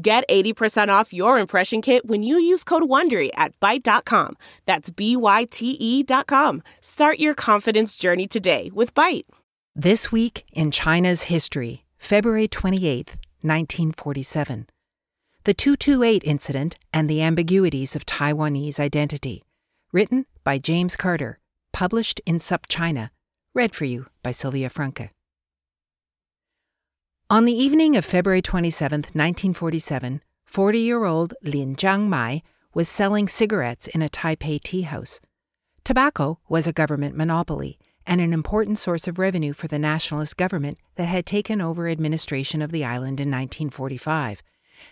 Get 80% off your impression kit when you use code WONDERY at Byte.com. That's B-Y-T-E dot com. Start your confidence journey today with Byte. This week in China's history, February 28, 1947. The 228 incident and the ambiguities of Taiwanese identity. Written by James Carter. Published in SupChina. Read for you by Sylvia Franke. On the evening of February 27, 1947, 40 year old Lin Jiangmai was selling cigarettes in a Taipei tea house. Tobacco was a government monopoly and an important source of revenue for the nationalist government that had taken over administration of the island in 1945,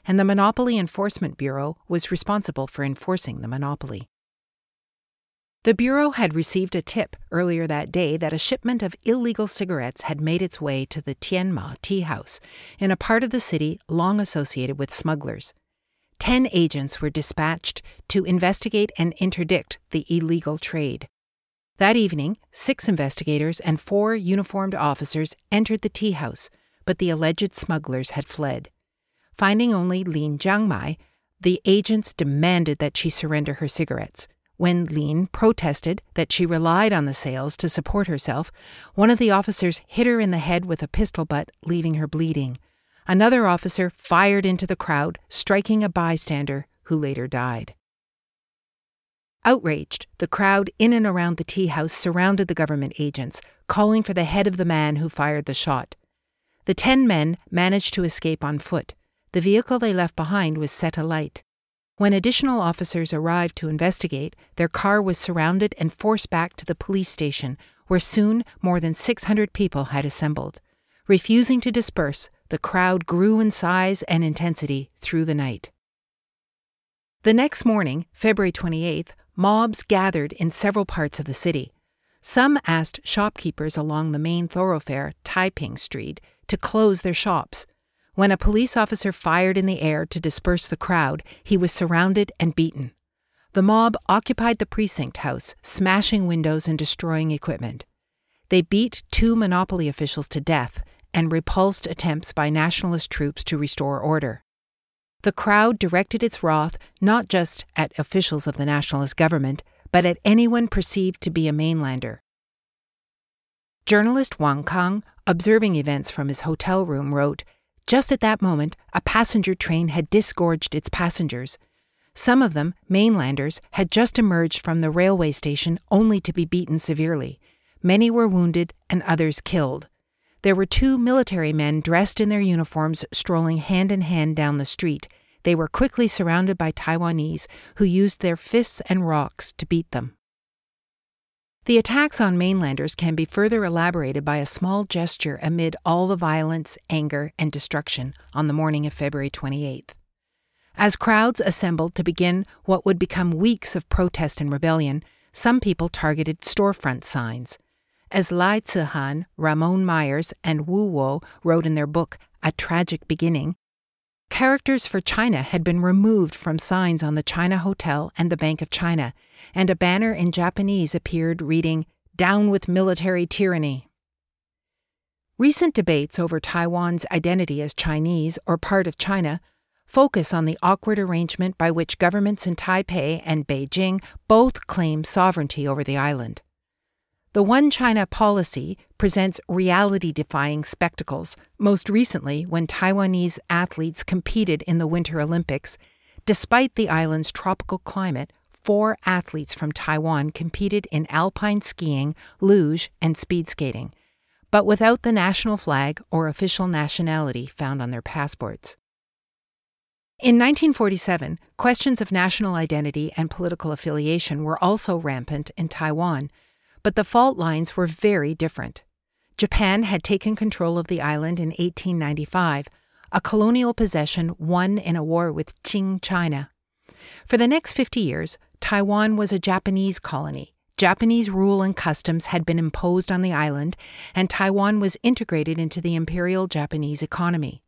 and the Monopoly Enforcement Bureau was responsible for enforcing the monopoly. The Bureau had received a tip earlier that day that a shipment of illegal cigarettes had made its way to the Tianma tea house, in a part of the city long associated with smugglers. Ten agents were dispatched to investigate and interdict the illegal trade. That evening, six investigators and four uniformed officers entered the tea house, but the alleged smugglers had fled. Finding only Lin Jiangmai, the agents demanded that she surrender her cigarettes. When Lin protested that she relied on the sales to support herself, one of the officers hit her in the head with a pistol butt, leaving her bleeding. Another officer fired into the crowd, striking a bystander who later died. Outraged, the crowd in and around the tea house surrounded the government agents, calling for the head of the man who fired the shot. The ten men managed to escape on foot. The vehicle they left behind was set alight. When additional officers arrived to investigate, their car was surrounded and forced back to the police station, where soon more than 600 people had assembled. Refusing to disperse, the crowd grew in size and intensity through the night. The next morning, February 28th, mobs gathered in several parts of the city. Some asked shopkeepers along the main thoroughfare, Taiping Street, to close their shops. When a police officer fired in the air to disperse the crowd, he was surrounded and beaten. The mob occupied the precinct house, smashing windows and destroying equipment. They beat two monopoly officials to death and repulsed attempts by nationalist troops to restore order. The crowd directed its wrath not just at officials of the nationalist government, but at anyone perceived to be a mainlander. Journalist Wang Kang, observing events from his hotel room, wrote just at that moment, a passenger train had disgorged its passengers. Some of them, mainlanders, had just emerged from the railway station only to be beaten severely. Many were wounded and others killed. There were two military men dressed in their uniforms strolling hand in hand down the street. They were quickly surrounded by Taiwanese who used their fists and rocks to beat them. The attacks on mainlanders can be further elaborated by a small gesture amid all the violence, anger, and destruction on the morning of February 28th. As crowds assembled to begin what would become weeks of protest and rebellion, some people targeted storefront signs. As Lai Zihan, Ramon Myers, and Wu Wo wrote in their book A Tragic Beginning, characters for China had been removed from signs on the China Hotel and the Bank of China and a banner in Japanese appeared reading, Down with Military Tyranny. Recent debates over Taiwan's identity as Chinese or part of China focus on the awkward arrangement by which governments in Taipei and Beijing both claim sovereignty over the island. The One China policy presents reality defying spectacles, most recently when Taiwanese athletes competed in the Winter Olympics, despite the island's tropical climate four athletes from Taiwan competed in alpine skiing, luge, and speed skating, but without the national flag or official nationality found on their passports. In 1947, questions of national identity and political affiliation were also rampant in Taiwan, but the fault lines were very different. Japan had taken control of the island in 1895, a colonial possession won in a war with Qing China. For the next 50 years, Taiwan was a Japanese colony. Japanese rule and customs had been imposed on the island, and Taiwan was integrated into the imperial Japanese economy.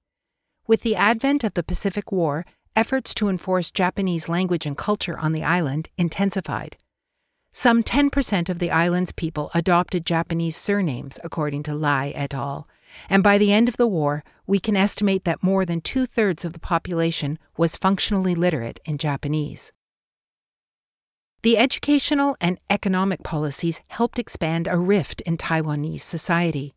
With the advent of the Pacific War, efforts to enforce Japanese language and culture on the island intensified. Some 10% of the island's people adopted Japanese surnames, according to Lai et al., and by the end of the war, we can estimate that more than two thirds of the population was functionally literate in Japanese. The educational and economic policies helped expand a rift in Taiwanese society.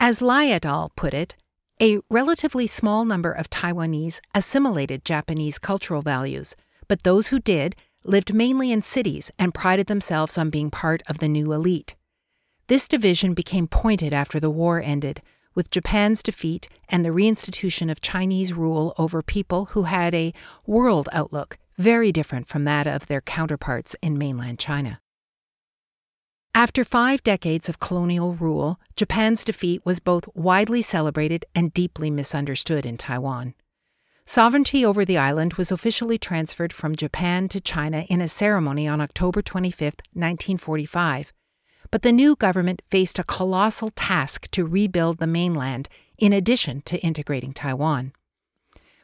As Lai et al. put it, a relatively small number of Taiwanese assimilated Japanese cultural values, but those who did lived mainly in cities and prided themselves on being part of the new elite. This division became pointed after the war ended, with Japan's defeat and the reinstitution of Chinese rule over people who had a world outlook very different from that of their counterparts in mainland China. After five decades of colonial rule, Japan's defeat was both widely celebrated and deeply misunderstood in Taiwan. Sovereignty over the island was officially transferred from Japan to China in a ceremony on October 25, 1945. But the new government faced a colossal task to rebuild the mainland in addition to integrating Taiwan.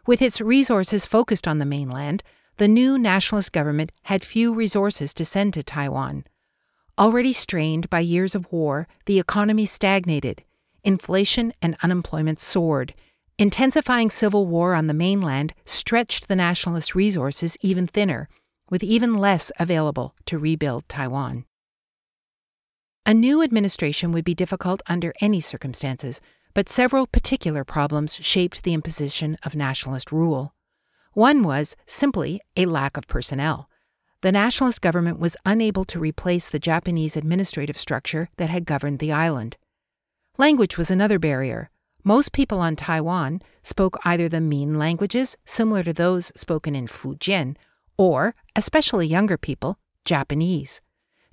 With its resources focused on the mainland, the new nationalist government had few resources to send to Taiwan. Already strained by years of war, the economy stagnated. Inflation and unemployment soared. Intensifying civil war on the mainland stretched the nationalist resources even thinner, with even less available to rebuild Taiwan. A new administration would be difficult under any circumstances, but several particular problems shaped the imposition of nationalist rule. One was simply a lack of personnel. The nationalist government was unable to replace the Japanese administrative structure that had governed the island. Language was another barrier. Most people on Taiwan spoke either the Min languages, similar to those spoken in Fujian, or, especially younger people, Japanese.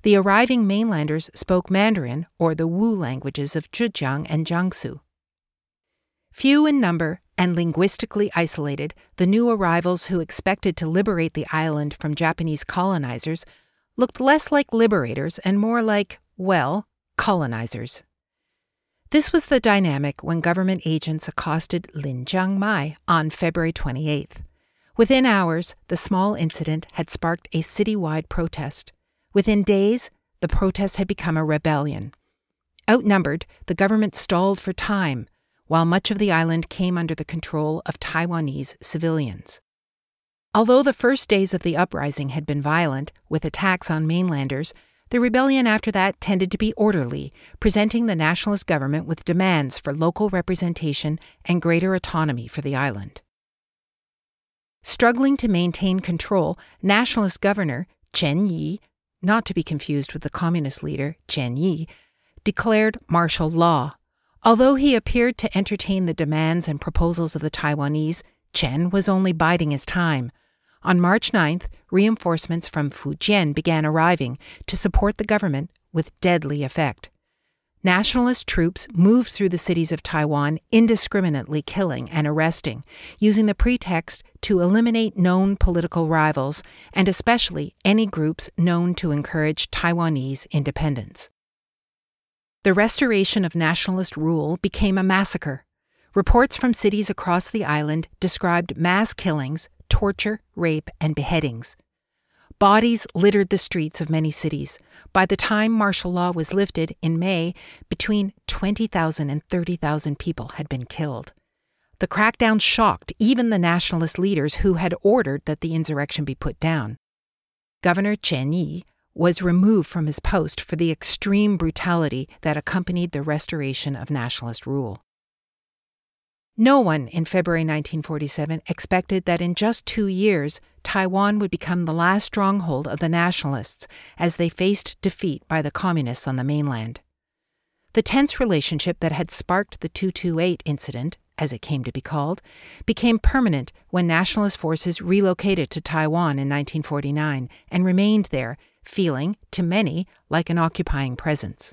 The arriving mainlanders spoke Mandarin or the Wu languages of Zhejiang and Jiangsu. Few in number and linguistically isolated, the new arrivals who expected to liberate the island from Japanese colonizers looked less like liberators and more like, well, colonizers. This was the dynamic when government agents accosted Lin Jiangmai on February 28th. Within hours, the small incident had sparked a citywide protest. Within days, the protest had become a rebellion. Outnumbered, the government stalled for time, while much of the island came under the control of Taiwanese civilians. Although the first days of the uprising had been violent, with attacks on mainlanders, the rebellion after that tended to be orderly, presenting the nationalist government with demands for local representation and greater autonomy for the island. Struggling to maintain control, nationalist governor Chen Yi, not to be confused with the communist leader Chen Yi, declared martial law Although he appeared to entertain the demands and proposals of the Taiwanese, Chen was only biding his time. On March 9th, reinforcements from Fujian began arriving to support the government with deadly effect. Nationalist troops moved through the cities of Taiwan, indiscriminately killing and arresting, using the pretext to eliminate known political rivals and especially any groups known to encourage Taiwanese independence. The restoration of nationalist rule became a massacre. Reports from cities across the island described mass killings, torture, rape, and beheadings. Bodies littered the streets of many cities. By the time martial law was lifted in May, between 20,000 and 30,000 people had been killed. The crackdown shocked even the nationalist leaders who had ordered that the insurrection be put down. Governor Chen Yi was removed from his post for the extreme brutality that accompanied the restoration of nationalist rule. No one in February 1947 expected that in just two years, Taiwan would become the last stronghold of the nationalists as they faced defeat by the communists on the mainland. The tense relationship that had sparked the 228 incident, as it came to be called, became permanent when nationalist forces relocated to Taiwan in 1949 and remained there feeling, to many, like an occupying presence.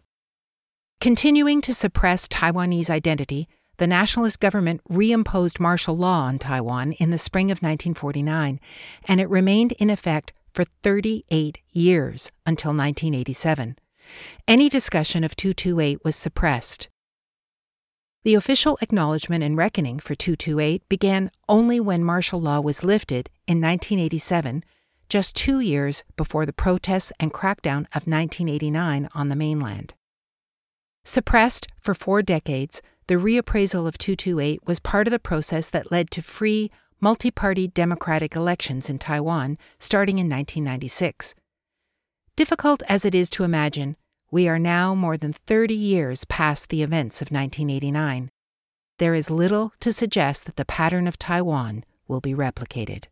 Continuing to suppress Taiwanese identity, the nationalist government reimposed martial law on Taiwan in the spring of 1949, and it remained in effect for 38 years until 1987. Any discussion of 228 was suppressed. The official acknowledgement and reckoning for 228 began only when martial law was lifted in 1987, just two years before the protests and crackdown of 1989 on the mainland. Suppressed for four decades, the reappraisal of 228 was part of the process that led to free, multi party democratic elections in Taiwan starting in 1996. Difficult as it is to imagine, we are now more than 30 years past the events of 1989. There is little to suggest that the pattern of Taiwan will be replicated.